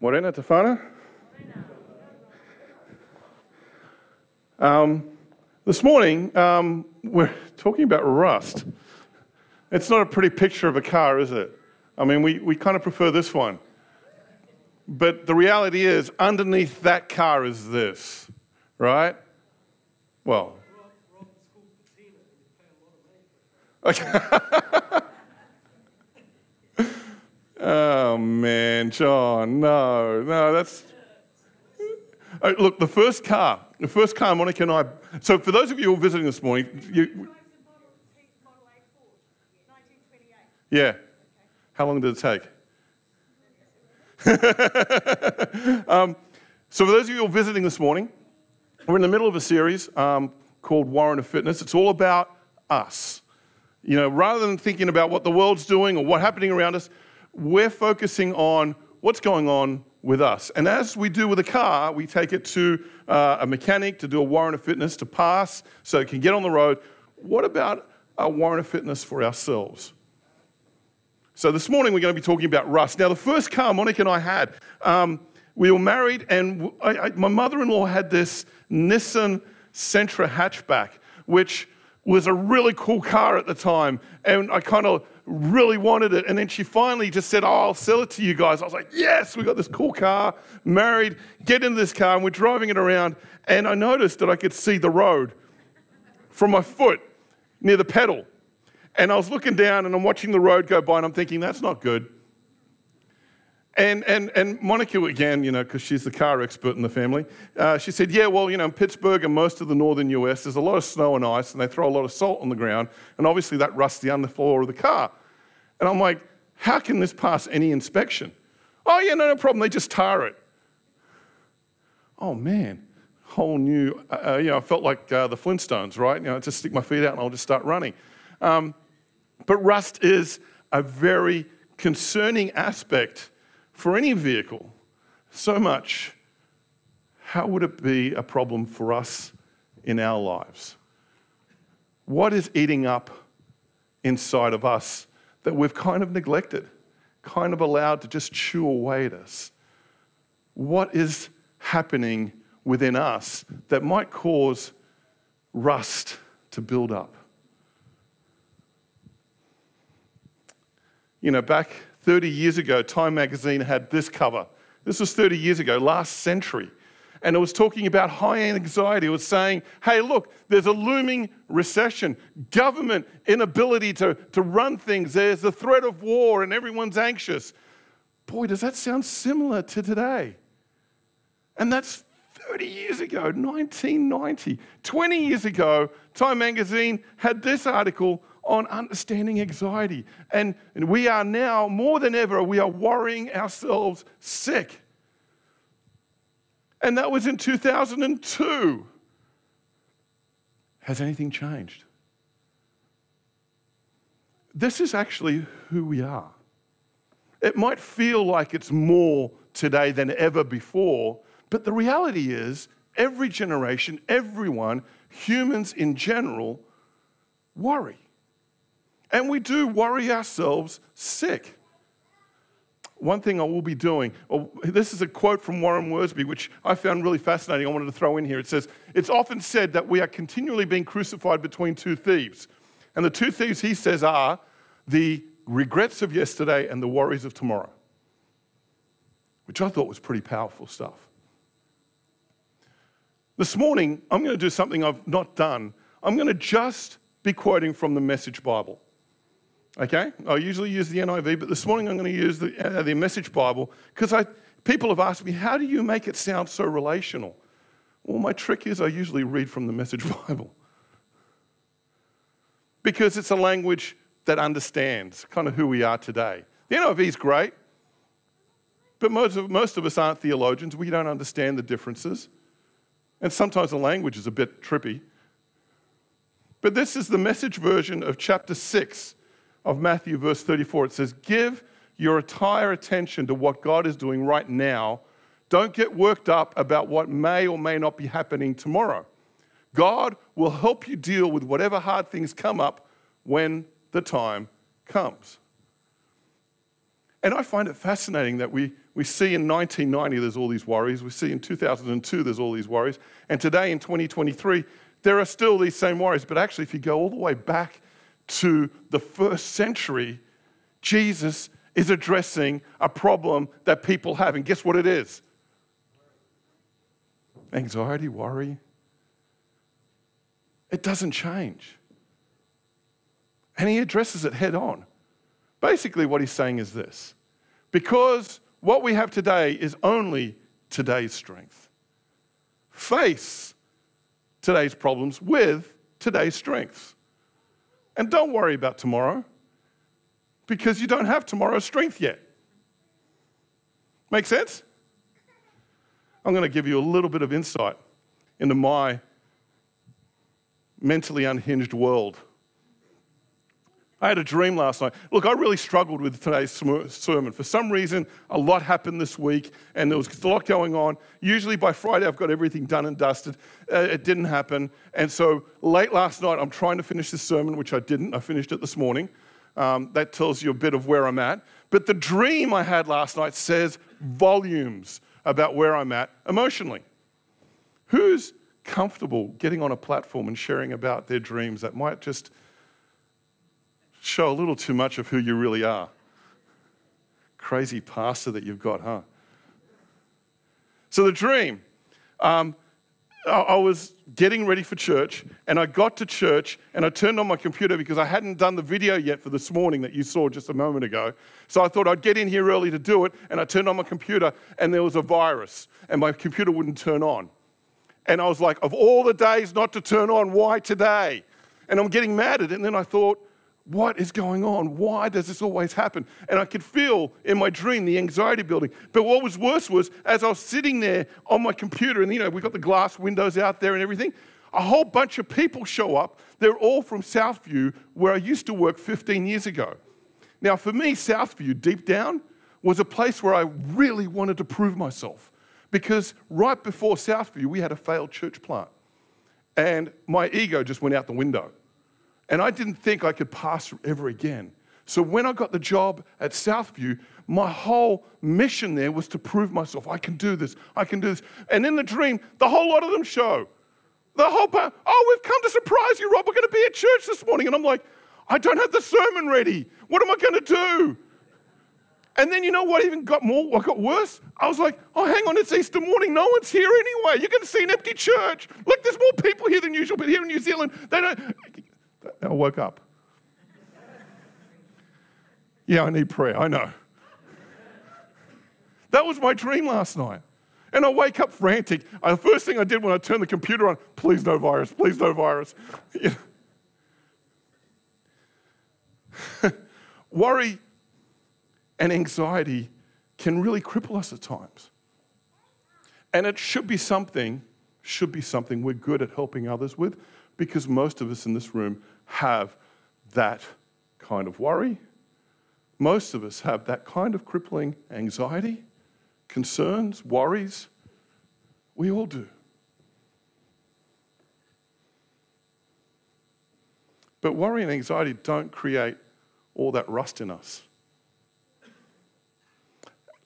Morena, Tefana? Um, this morning, um, we're talking about rust. It's not a pretty picture of a car, is it? I mean, we, we kind of prefer this one. But the reality is, underneath that car is this, right? Well, okay. Oh man, John, no, no, that's. Oh, look, the first car, the first car Monica and I. So, for those of you who are visiting this morning, you, yeah. How long did it take? um, so, for those of you who are visiting this morning, we're in the middle of a series um, called Warrant of Fitness. It's all about us. You know, rather than thinking about what the world's doing or what's happening around us, we're focusing on what's going on with us. And as we do with a car, we take it to uh, a mechanic to do a warrant of fitness to pass so it can get on the road. What about a warrant of fitness for ourselves? So this morning we're going to be talking about rust. Now, the first car Monica and I had, um, we were married, and I, I, my mother-in-law had this Nissan Sentra hatchback, which was a really cool car at the time, and I kind of really wanted it. And then she finally just said, Oh, I'll sell it to you guys. I was like, Yes, we got this cool car, married, get in this car, and we're driving it around. And I noticed that I could see the road from my foot near the pedal. And I was looking down and I'm watching the road go by, and I'm thinking, That's not good. And, and, and Monica, again, you know, because she's the car expert in the family, uh, she said, Yeah, well, you know, in Pittsburgh and most of the northern US, there's a lot of snow and ice, and they throw a lot of salt on the ground, and obviously that rusts the underfloor of the car. And I'm like, How can this pass any inspection? Oh, yeah, no, no problem. They just tar it. Oh, man. Whole new, uh, you know, I felt like uh, the Flintstones, right? You know, just stick my feet out and I'll just start running. Um, but rust is a very concerning aspect for any vehicle. So much, how would it be a problem for us in our lives? What is eating up inside of us that we've kind of neglected, kind of allowed to just chew away at us? What is happening within us that might cause rust to build up? You know, back 30 years ago, Time magazine had this cover. This was 30 years ago, last century. And it was talking about high anxiety. It was saying, hey, look, there's a looming recession, government inability to, to run things, there's the threat of war, and everyone's anxious. Boy, does that sound similar to today. And that's 30 years ago, 1990. 20 years ago, Time magazine had this article on understanding anxiety. And, and we are now, more than ever, we are worrying ourselves sick. And that was in 2002. Has anything changed? This is actually who we are. It might feel like it's more today than ever before, but the reality is, every generation, everyone, humans in general, worry. And we do worry ourselves sick. One thing I will be doing, oh, this is a quote from Warren Wiersbe, which I found really fascinating. I wanted to throw in here. It says, It's often said that we are continually being crucified between two thieves. And the two thieves, he says, are the regrets of yesterday and the worries of tomorrow, which I thought was pretty powerful stuff. This morning, I'm going to do something I've not done. I'm going to just be quoting from the Message Bible. Okay? I usually use the NIV, but this morning I'm going to use the, uh, the Message Bible because people have asked me, how do you make it sound so relational? Well, my trick is I usually read from the Message Bible because it's a language that understands kind of who we are today. The NIV is great, but most of, most of us aren't theologians. We don't understand the differences. And sometimes the language is a bit trippy. But this is the message version of chapter 6 of Matthew, verse 34. It says, Give your entire attention to what God is doing right now. Don't get worked up about what may or may not be happening tomorrow. God will help you deal with whatever hard things come up when the time comes. And I find it fascinating that we, we see in 1990 there's all these worries. We see in 2002 there's all these worries. And today in 2023, there are still these same worries. But actually, if you go all the way back to the first century, Jesus is addressing a problem that people have. And guess what it is? Anxiety, worry. It doesn't change. And he addresses it head on. Basically, what he's saying is this because what we have today is only today's strength. Face today's problems with today's strengths. And don't worry about tomorrow because you don't have tomorrow's strength yet. Make sense? I'm going to give you a little bit of insight into my mentally unhinged world I had a dream last night. Look, I really struggled with today's sermon. For some reason, a lot happened this week and there was a lot going on. Usually by Friday, I've got everything done and dusted. Uh, it didn't happen. And so late last night, I'm trying to finish this sermon, which I didn't. I finished it this morning. Um, that tells you a bit of where I'm at. But the dream I had last night says volumes about where I'm at emotionally. Who's comfortable getting on a platform and sharing about their dreams that might just show a little too much of who you really are. Crazy pastor that you've got, huh? So, the dream um, I was getting ready for church, and I got to church, and I turned on my computer because I hadn't done the video yet for this morning that you saw just a moment ago. So I thought I'd get in here early to do it, and I turned on my computer, and there was a virus, and my computer wouldn't turn on. And I was like, of all the days not to turn on, why today? And I'm getting mad at it, and then I thought, what is going on? Why does this always happen? And I could feel in my dream the anxiety building. But what was worse was as I was sitting there on my computer, and you know, we've got the glass windows out there and everything, a whole bunch of people show up. They're all from Southview, where I used to work 15 years ago. Now, for me, Southview, deep down, was a place where I really wanted to prove myself. Because right before Southview, we had a failed church plant. And my ego just went out the window. And I didn't think I could pass ever again. So when I got the job at Southview, my whole mission there was to prove myself. I can do this. I can do this. And in the dream, the whole lot of them show. The whole part, oh, we've come to surprise you, Rob. We're going to be at church this morning. And I'm like, I don't have the sermon ready. What am I going to do? And then you know what even got more, what got worse? I was like, oh, hang on, it's Easter morning. No one's here anyway. You're going to see an empty church. Look, there's more people here than usual, but here in New Zealand, they don't. I woke up. Yeah, I need prayer. I know. That was my dream last night. And I wake up frantic. Uh, the first thing I did when I turned the computer on, please no virus, please no virus. Worry and anxiety can really cripple us at times. And it should be something, should be something we're good at helping others with because most of us in this room have that kind of worry. Most of us have that kind of crippling anxiety, concerns, worries. We all do. But worry and anxiety don't create all that rust in us.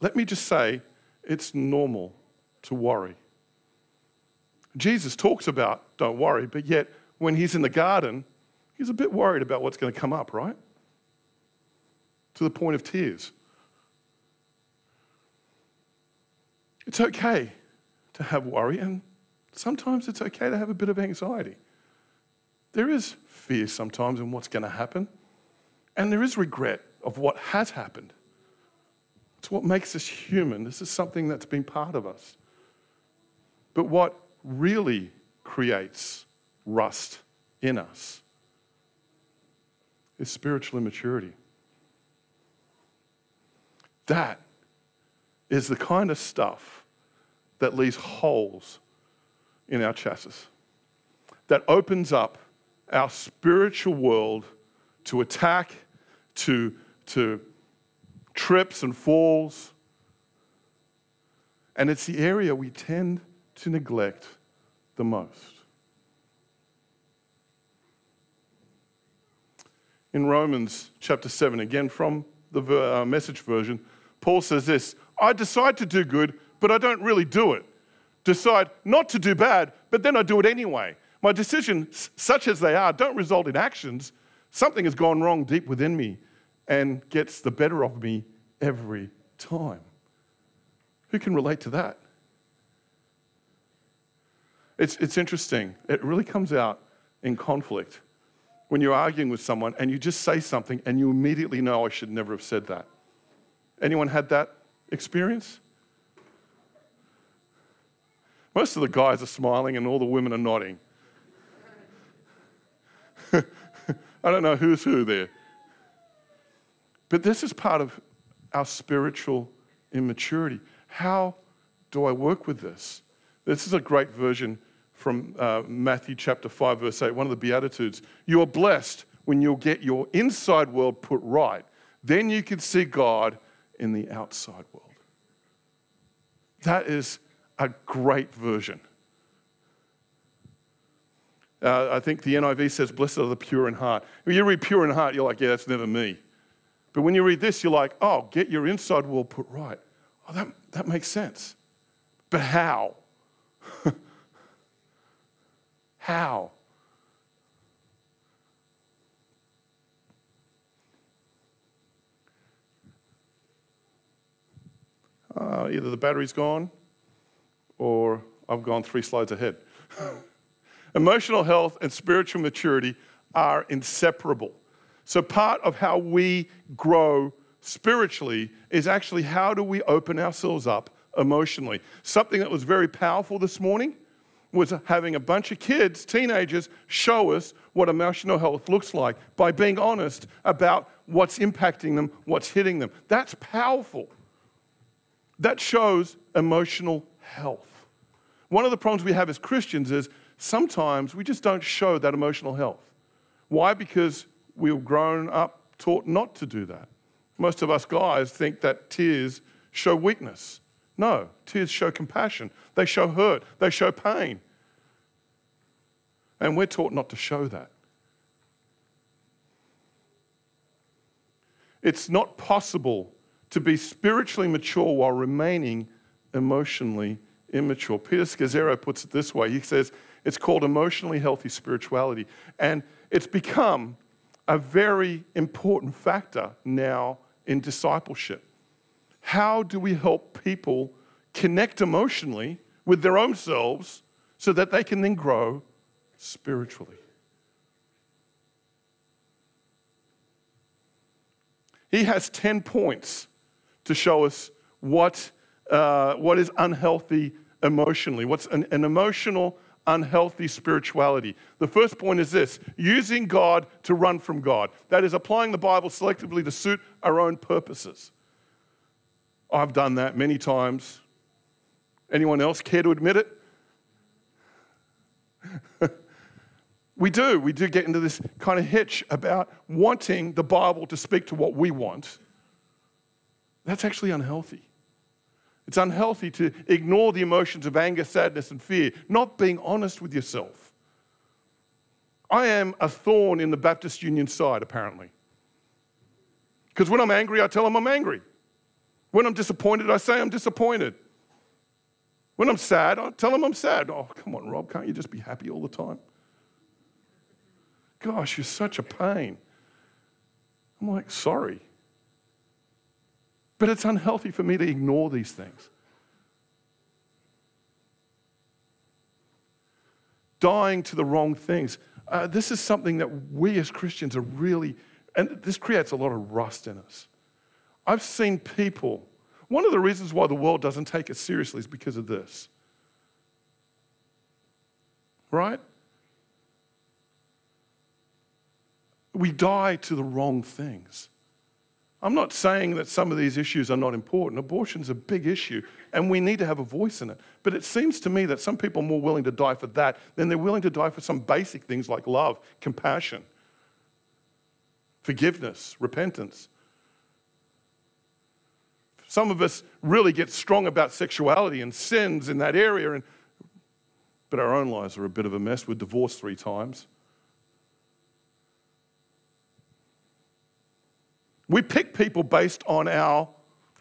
Let me just say, it's normal to worry. Jesus talks about don't worry, but yet when he's in the garden, he's a bit worried about what's going to come up, right? To the point of tears. It's okay to have worry, and sometimes it's okay to have a bit of anxiety. there is fear sometimes in what's going to happen, and there is regret of what has happened. It's what makes us human. This is something that's been part of us. But what really creates rust in us is spiritual immaturity. That is the kind of stuff that leaves holes in our chassis, that opens up our spiritual world to attack, to, to trips and falls. And it's the area we tend to neglect the most. In Romans chapter 7, again from the uh, message version, Paul says this I decide to do good, but I don't really do it. Decide not to do bad, but then I do it anyway. My decisions, such as they are, don't result in actions. Something has gone wrong deep within me and gets the better of me every time. Who can relate to that? It's, it's interesting. It really comes out in conflict when you're arguing with someone and you just say something and you immediately know, I should never have said that. Anyone had that experience? Most of the guys are smiling and all the women are nodding. I don't know who's who there. But this is part of our spiritual immaturity. How do I work with this? This is a great version from uh, Matthew chapter 5, verse 8, one of the Beatitudes. You are blessed when you'll get your inside world put right. Then you can see God in the outside world. That is a great version. Uh, I think the NIV says, Blessed are the pure in heart. When you read pure in heart, you're like, Yeah, that's never me. But when you read this, you're like, Oh, get your inside world put right. Oh, that, that makes sense. But how? how? Uh, either the battery's gone or I've gone three slides ahead. Emotional health and spiritual maturity are inseparable. So, part of how we grow spiritually is actually how do we open ourselves up emotionally. Something that was very powerful this morning was having a bunch of kids, teenagers, show us what emotional health looks like by being honest about what's impacting them, what's hitting them. That's powerful. That shows emotional health. One of the problems we have as Christians is sometimes we just don't show that emotional health. Why? Because we've grown up taught not to do that. Most of us guys think that tears show weakness. No, tears show compassion, they show hurt, they show pain. And we're taught not to show that. It's not possible to be spiritually mature while remaining emotionally immature. Peter Scazzero puts it this way he says, it's called emotionally healthy spirituality. And it's become a very important factor now in discipleship. How do we help people connect emotionally with their own selves so that they can then grow spiritually? He has 10 points to show us what, uh, what is unhealthy emotionally, what's an, an emotional, unhealthy spirituality. The first point is this using God to run from God. That is applying the Bible selectively to suit our own purposes. I've done that many times. Anyone else care to admit it? we do. We do get into this kind of hitch about wanting the Bible to speak to what we want that's actually unhealthy. It's unhealthy to ignore the emotions of anger, sadness, and fear, not being honest with yourself. I am a thorn in the Baptist Union side, apparently. Because when I'm angry, I tell them I'm angry. When I'm disappointed, I say I'm disappointed. When I'm sad, I tell them I'm sad. Oh, come on, Rob, can't you just be happy all the time? Gosh, you're such a pain. I'm like, sorry. But it's unhealthy for me to ignore these things. Dying to the wrong things. Uh, this is something that we as Christians are really, and this creates a lot of rust in us. I've seen people, one of the reasons why the world doesn't take us seriously is because of this. Right? We die to the wrong things. I'm not saying that some of these issues are not important. Abortion's a big issue, and we need to have a voice in it. But it seems to me that some people are more willing to die for that than they're willing to die for some basic things like love, compassion, forgiveness, repentance. Some of us really get strong about sexuality and sins in that area, and, but our own lives are a bit of a mess. We're divorced three times. We pick people based on our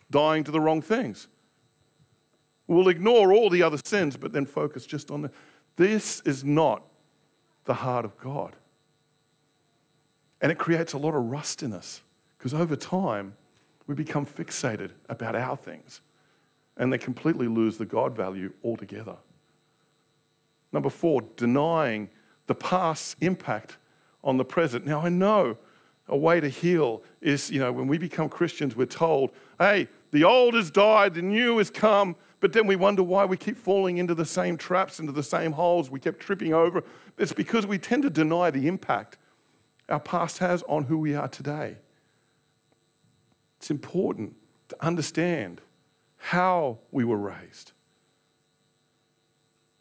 dying to the wrong things. We'll ignore all the other sins, but then focus just on the. This is not the heart of God. And it creates a lot of rust in us because over time we become fixated about our things and they completely lose the God value altogether. Number four, denying the past's impact on the present. Now, I know a way to heal is, you know, when we become Christians, we're told, hey, the old has died, the new has come, but then we wonder why we keep falling into the same traps, into the same holes we kept tripping over. It's because we tend to deny the impact our past has on who we are today. It's important to understand how we were raised.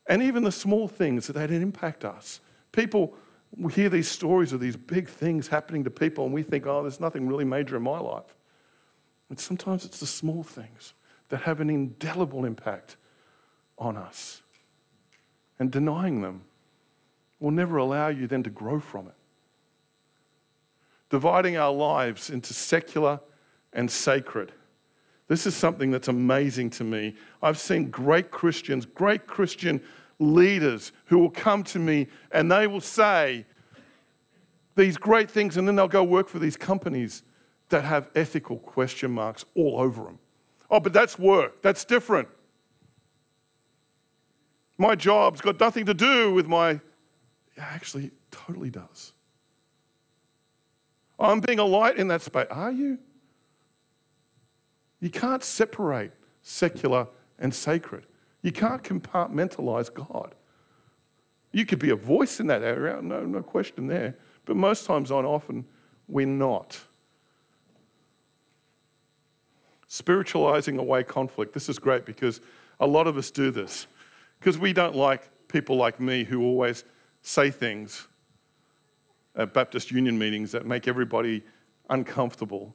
And even the small things that they didn't impact us. People we hear these stories of these big things happening to people, and we think, oh, there's nothing really major in my life. And sometimes it's the small things that have an indelible impact on us. And denying them will never allow you then to grow from it. Dividing our lives into secular and sacred. This is something that's amazing to me. I've seen great Christians, great Christian leaders who will come to me and they will say these great things, and then they'll go work for these companies that have ethical question marks all over them. Oh, but that's work, that's different. My job's got nothing to do with my. Actually, totally does. I'm being a light in that space. Are you? You can't separate secular and sacred. You can't compartmentalize God. You could be a voice in that area, no, no question there. But most times on often, we're not. Spiritualizing away conflict. This is great because a lot of us do this. Because we don't like people like me who always say things at Baptist Union meetings that make everybody uncomfortable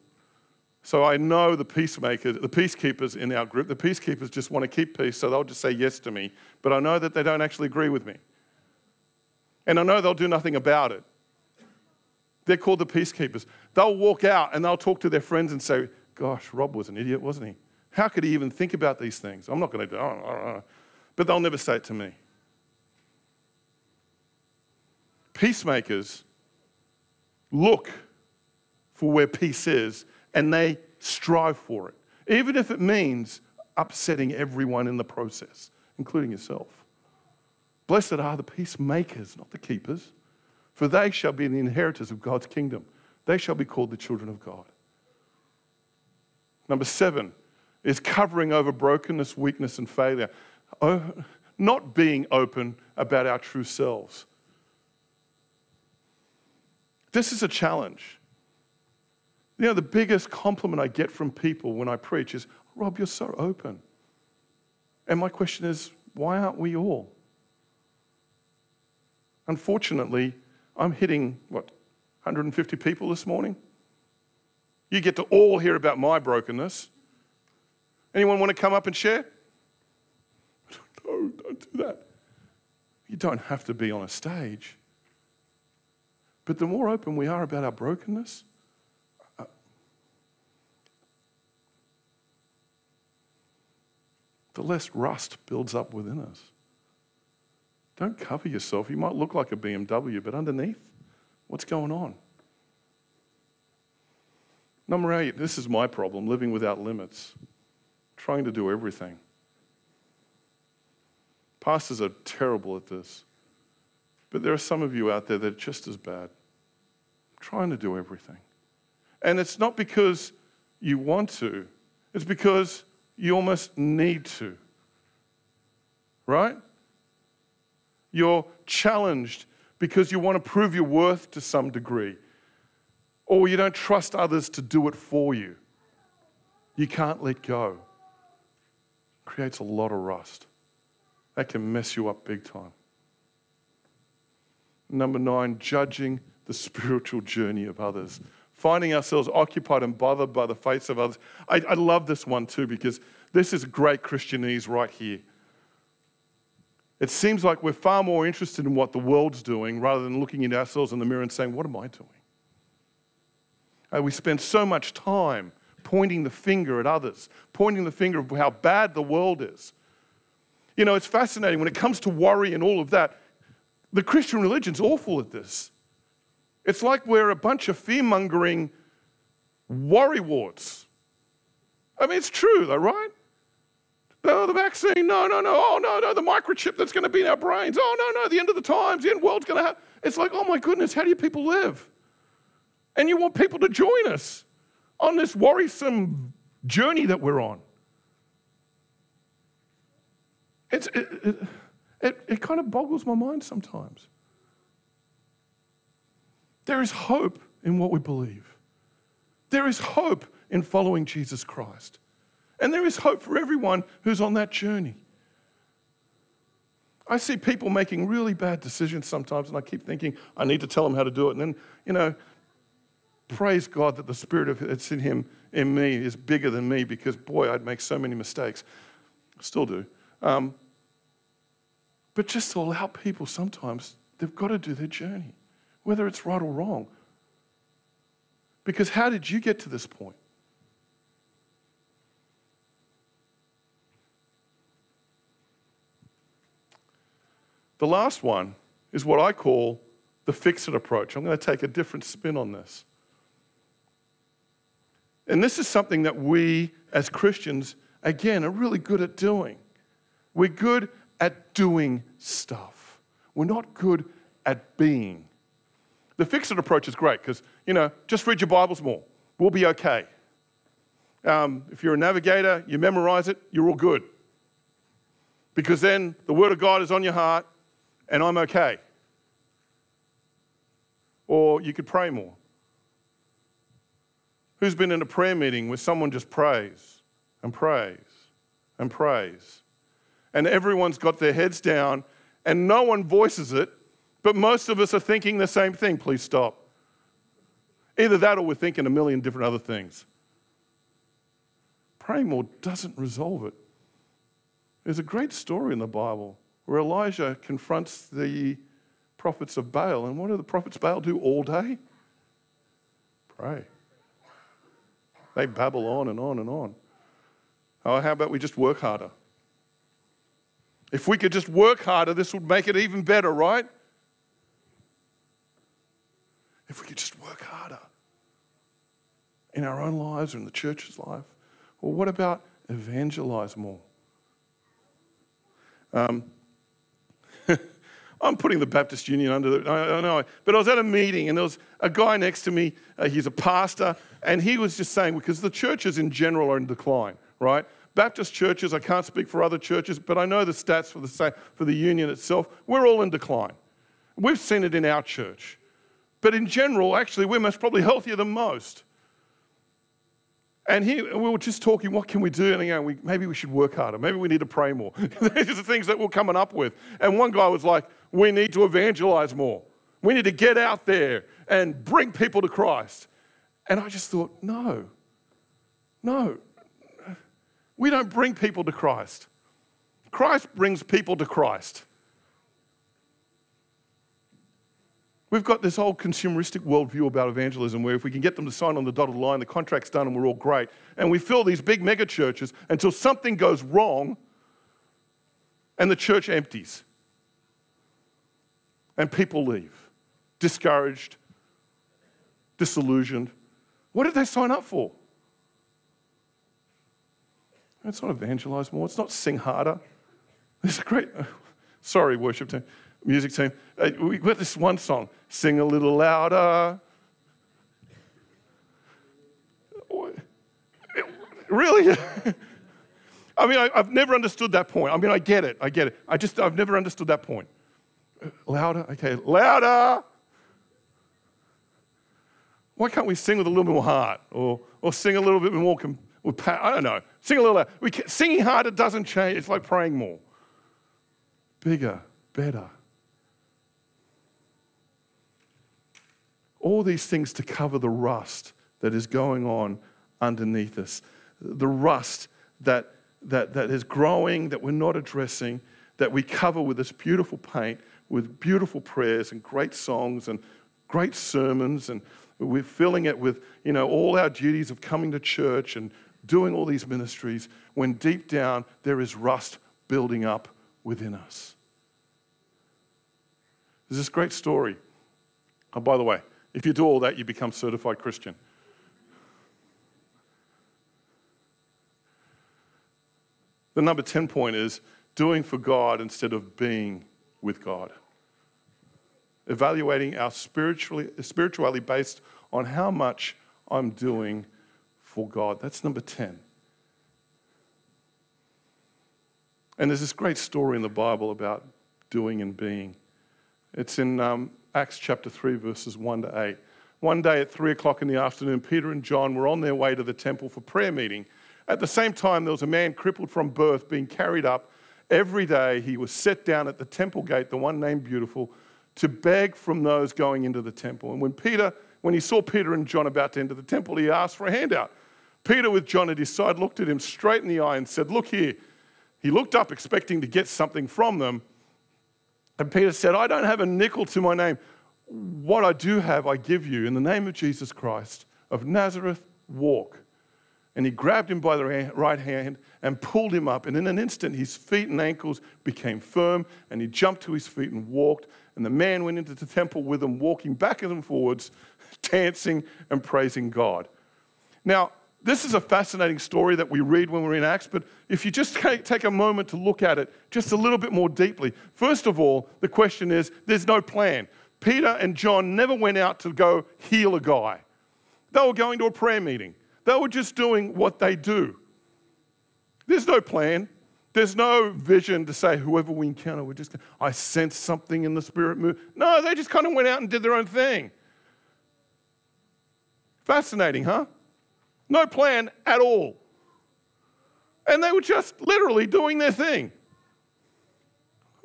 so I know the peacemakers, the peacekeepers in our group, the peacekeepers just want to keep peace, so they'll just say yes to me. But I know that they don't actually agree with me. And I know they'll do nothing about it. They're called the peacekeepers. They'll walk out and they'll talk to their friends and say, Gosh, Rob was an idiot, wasn't he? How could he even think about these things? I'm not going to do it. But they'll never say it to me. Peacemakers look for where peace is and they strive for it, even if it means upsetting everyone in the process, including yourself. Blessed are the peacemakers, not the keepers, for they shall be the inheritors of God's kingdom. They shall be called the children of God. Number seven is covering over brokenness, weakness, and failure. Oh, not being open about our true selves. This is a challenge. You know, the biggest compliment I get from people when I preach is, Rob, you're so open. And my question is, why aren't we all? Unfortunately, I'm hitting, what, 150 people this morning? You get to all hear about my brokenness. Anyone want to come up and share? No, don't do that. You don't have to be on a stage. But the more open we are about our brokenness, the less rust builds up within us. Don't cover yourself. You might look like a BMW, but underneath, what's going on? Number eight, this is my problem living without limits, trying to do everything. Pastors are terrible at this. But there are some of you out there that are just as bad, trying to do everything. And it's not because you want to, it's because you almost need to. Right? You're challenged because you want to prove your worth to some degree, or you don't trust others to do it for you. You can't let go. creates a lot of rust. That can mess you up big time. Number nine, judging the spiritual journey of others. Finding ourselves occupied and bothered by the fates of others. I, I love this one too because this is great Christianese right here. It seems like we're far more interested in what the world's doing rather than looking at ourselves in the mirror and saying, What am I doing? And we spend so much time pointing the finger at others, pointing the finger of how bad the world is. You know, it's fascinating when it comes to worry and all of that. The Christian religion's awful at this. It's like we're a bunch of fear mongering worrywarts. I mean, it's true, though, right? Oh, the vaccine, no, no, no. Oh, no, no, the microchip that's going to be in our brains. Oh, no, no, the end of the times, the end world's going to have. It's like, oh my goodness, how do you people live? And you want people to join us on this worrisome journey that we're on. It's, it, it, it, it kind of boggles my mind sometimes. There is hope in what we believe. There is hope in following Jesus Christ. And there is hope for everyone who's on that journey. I see people making really bad decisions sometimes, and I keep thinking, I need to tell them how to do it. And then, you know, praise God that the spirit that's in him, in me, is bigger than me because, boy, I'd make so many mistakes. Still do. Um, but just to allow people sometimes, they've got to do their journey, whether it's right or wrong. Because how did you get to this point? The last one is what I call the fix it approach. I'm going to take a different spin on this. And this is something that we as Christians, again, are really good at doing. We're good at doing stuff, we're not good at being. The fix it approach is great because, you know, just read your Bibles more. We'll be okay. Um, if you're a navigator, you memorize it, you're all good. Because then the Word of God is on your heart and I'm okay. Or you could pray more. Who's been in a prayer meeting where someone just prays and prays and prays? And everyone's got their heads down and no one voices it, but most of us are thinking the same thing. Please stop. Either that or we're thinking a million different other things. Praying more doesn't resolve it. There's a great story in the Bible where Elijah confronts the prophets of Baal. And what do the prophets of Baal do all day? Pray. They babble on and on and on. Oh, how about we just work harder? If we could just work harder, this would make it even better, right? If we could just work harder in our own lives or in the church's life. Well, what about evangelize more? Um, I'm putting the Baptist Union under the, I, I, know, but I was at a meeting and there was a guy next to me, uh, he's a pastor, and he was just saying, because the churches in general are in decline, right? Baptist churches, I can't speak for other churches, but I know the stats for the, for the union itself, we're all in decline. We've seen it in our church. But in general, actually, most probably healthier than most. And he, we were just talking, what can we do? And again, we, maybe we should work harder. Maybe we need to pray more. These are the things that we're coming up with. And one guy was like, we need to evangelize more. We need to get out there and bring people to Christ. And I just thought, no, no. We don't bring people to Christ. Christ brings people to Christ. We've got this whole consumeristic worldview about evangelism where if we can get them to sign on the dotted line, the contract's done and we're all great. And we fill these big mega churches until something goes wrong and the church empties. And people leave, discouraged, disillusioned. What did they sign up for? It's not evangelize more, it's not sing harder. It's a great, sorry, worship team. Music team. We got this one song, Sing a Little Louder. Really? I mean, I, have never understood that point. I mean, I get it. I get it. I just, I've never understood that point. Louder? Okay, louder. Why can't we sing with a little bit more heart or, or sing a little bit more? Com- I don't know. Sing a little louder. We can, singing harder doesn't change. It's like praying more. Bigger, better. All these things to cover the rust that is going on underneath us. The rust that, that, that is growing, that we're not addressing, that we cover with this beautiful paint, with beautiful prayers and great songs and great sermons and we're filling it with, you know, all our duties of coming to church and doing all these ministries when deep down there is rust building up within us. There's this great story. Oh, by the way, if you do all that, you become certified Christian. The number 10 point is doing for God instead of being with God evaluating our spiritually, spirituality based on how much I'm doing for God. That's number 10. And there's this great story in the Bible about doing and being. It's in um, Acts chapter 3, verses 1 to 8. One day at 3 o'clock in the afternoon, Peter and John were on their way to the temple for prayer meeting. At the same time, there was a man crippled from birth being carried up. Every day, he was set down at the temple gate, the one named Beautiful to beg from those going into the temple. And when Peter, when he saw Peter and John about to enter the temple, he asked for a handout. Peter, with John at his side, looked at him straight in the eye and said, Look here. He looked up, expecting to get something from them. And Peter said, I don't have a nickel to my name. What I do have, I give you. In the name of Jesus Christ of Nazareth, walk. And he grabbed him by the right hand and pulled him up. And in an instant, his feet and ankles became firm, and he jumped to his feet and walked. And the man went into the temple with him, walking back and forwards, dancing and praising God. Now, this is a fascinating story that we read when we're in Acts, but if you just take a moment to look at it just a little bit more deeply, first of all, the question is there's no plan. Peter and John never went out to go heal a guy, they were going to a prayer meeting, they were just doing what they do. There's no plan. There's no vision to say, whoever we encounter, we're just, I sense something in the spirit move. No, they just kind of went out and did their own thing. Fascinating, huh? No plan at all. And they were just literally doing their thing.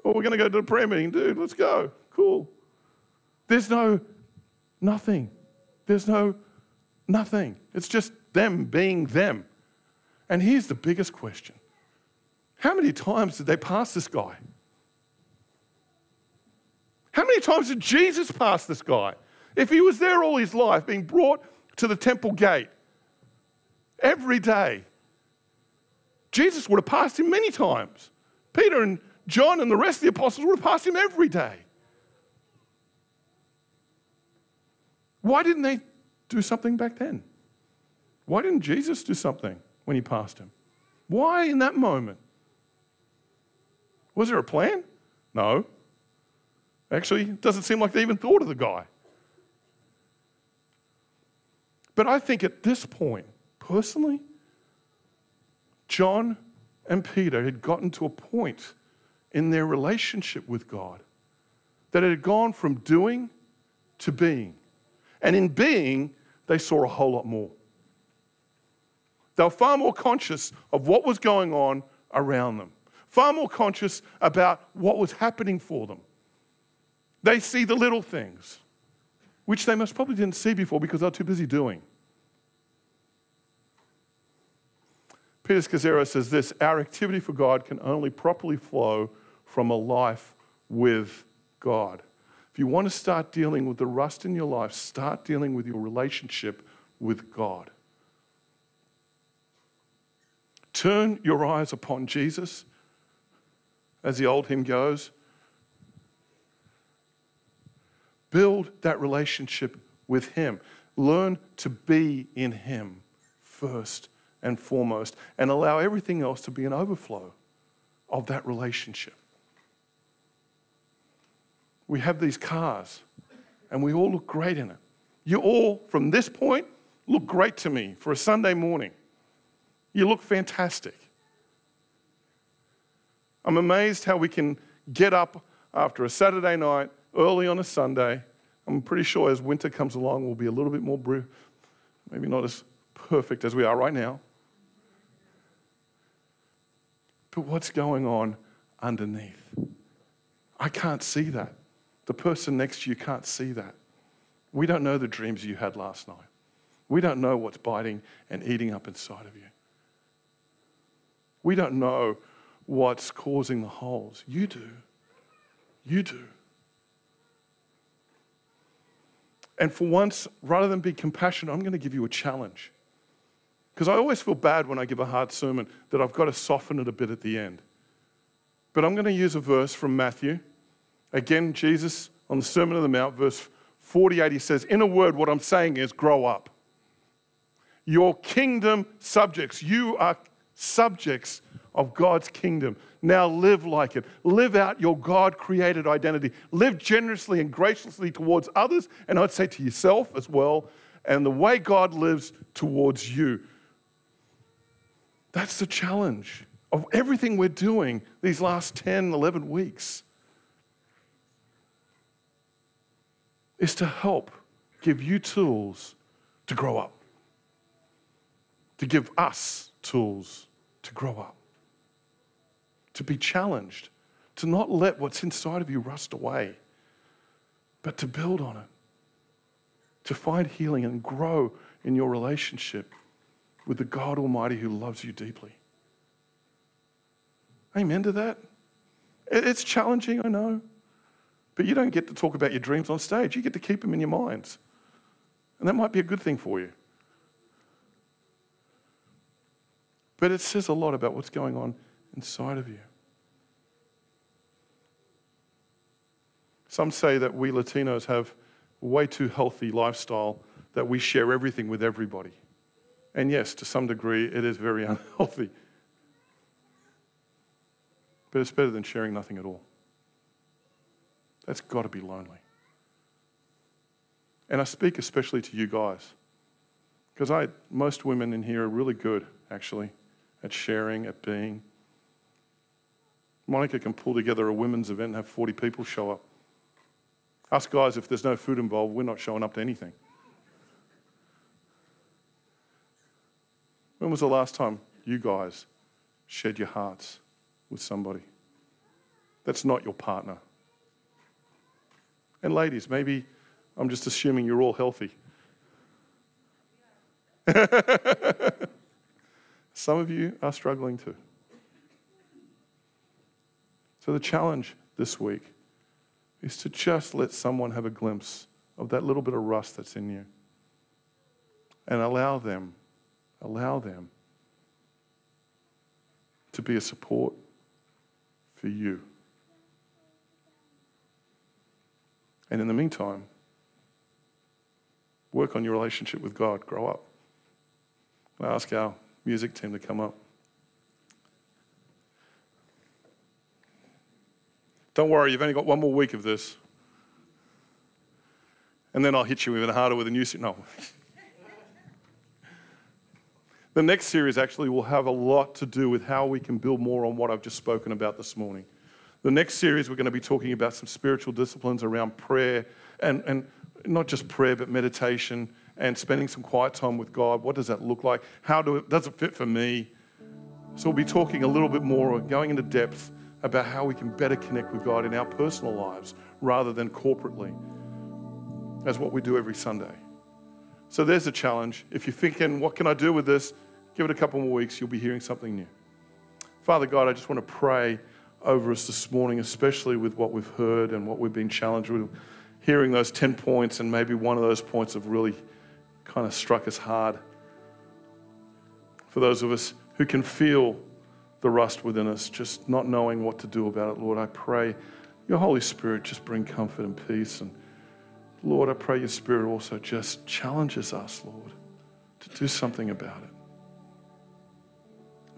Oh, we're going to go to the prayer meeting, dude, let's go. Cool. There's no nothing. There's no nothing. It's just them being them. And here's the biggest question how many times did they pass this guy? How many times did Jesus pass this guy? If he was there all his life, being brought to the temple gate every day, Jesus would have passed him many times. Peter and John and the rest of the apostles would have passed him every day. Why didn't they do something back then? Why didn't Jesus do something when he passed him? Why in that moment? Was there a plan? No. Actually, it doesn't seem like they even thought of the guy. But I think at this point, personally, John and Peter had gotten to a point in their relationship with God that it had gone from doing to being. And in being, they saw a whole lot more. They were far more conscious of what was going on around them far more conscious about what was happening for them. They see the little things, which they most probably didn't see before because they're too busy doing. Peter Scazzero says this Our activity for God can only properly flow from a life with God. If you want to start dealing with the rust in your life, start dealing with your relationship with God. Turn your eyes upon Jesus as the old hymn goes. Build that relationship with Him. Learn to be in Him first and foremost, and allow everything else to be an overflow of that relationship. we have these cars and we all look great in it. You all, from this point, look great to me for a Sunday morning. You look fantastic. I'm amazed how we can get up after a Saturday night, early on a Sunday. I'm pretty sure as winter comes along, we'll be a little bit more, maybe not as perfect as we are right now. But what's going on underneath? I can't see that. The person next to you can't see that. We don't know the dreams you had last night. We don't know what's biting and eating up inside of you. We don't know what's causing the holes. You do. You do. And for once, rather than be compassionate, I'm going to give you a challenge. Because I always feel bad when I give a hard sermon that I've got to soften it a bit at the end. But I'm going to use a verse from Matthew. Again, Jesus on the Sermon on the Mount, verse 48, he says, In a word, what I'm saying is grow up. You're kingdom subjects, you are subjects of God's kingdom. Now live like it. Live out your God created identity. Live generously and graciously towards others, and I'd say to yourself as well, and the way God lives towards you. That's the challenge of everything we're doing these last 10, 11 weeks. Is to help give you tools to grow up, to give us tools to grow up. To be challenged, to not let what's inside of you rust away, but to build on it, to find healing and grow in your relationship with the God Almighty who loves you deeply. Amen to that. It's challenging, I know. But you don't get to talk about your dreams on stage. You get to keep them in your minds. And that might be a good thing for you. But it says a lot about what's going on inside of you. Some say that we Latinos have way too healthy lifestyle that we share everything with everybody. And yes, to some degree, it is very unhealthy. But it's better than sharing nothing at all. That's got to be lonely. And I speak especially to you guys, because I most women in here are really good, actually, at sharing, at being. Monica can pull together a women's event and have 40 people show up. Us guys, if there's no food involved, we're not showing up to anything. When was the last time you guys shared your hearts with somebody that's not your partner? And ladies, maybe I'm just assuming you're all healthy. Some of you are struggling too. So, the challenge this week is to just let someone have a glimpse of that little bit of rust that's in you and allow them, allow them to be a support for you. And in the meantime, work on your relationship with God, grow up. I ask our music team to come up. Don't worry, you've only got one more week of this. And then I'll hit you even harder with a new. No. the next series actually will have a lot to do with how we can build more on what I've just spoken about this morning. The next series, we're going to be talking about some spiritual disciplines around prayer and, and not just prayer, but meditation and spending some quiet time with God. What does that look like? How do it, does it fit for me? So we'll be talking a little bit more, or going into depth about how we can better connect with God in our personal lives rather than corporately, as what we do every Sunday. So there's a challenge. If you're thinking, what can I do with this? Give it a couple more weeks, you'll be hearing something new. Father God, I just want to pray over us this morning, especially with what we've heard and what we've been challenged with. Hearing those 10 points, and maybe one of those points have really kind of struck us hard. For those of us who can feel the rust within us, just not knowing what to do about it, Lord, I pray your Holy Spirit just bring comfort and peace. And Lord, I pray your Spirit also just challenges us, Lord, to do something about it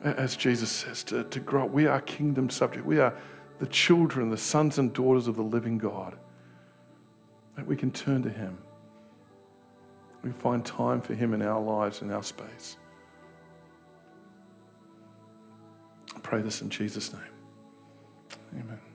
as Jesus says, to, to grow up. We are kingdom subject. We are the children, the sons and daughters of the living God. That we can turn to Him. We find time for Him in our lives, in our space. I pray this in Jesus' name. Amen.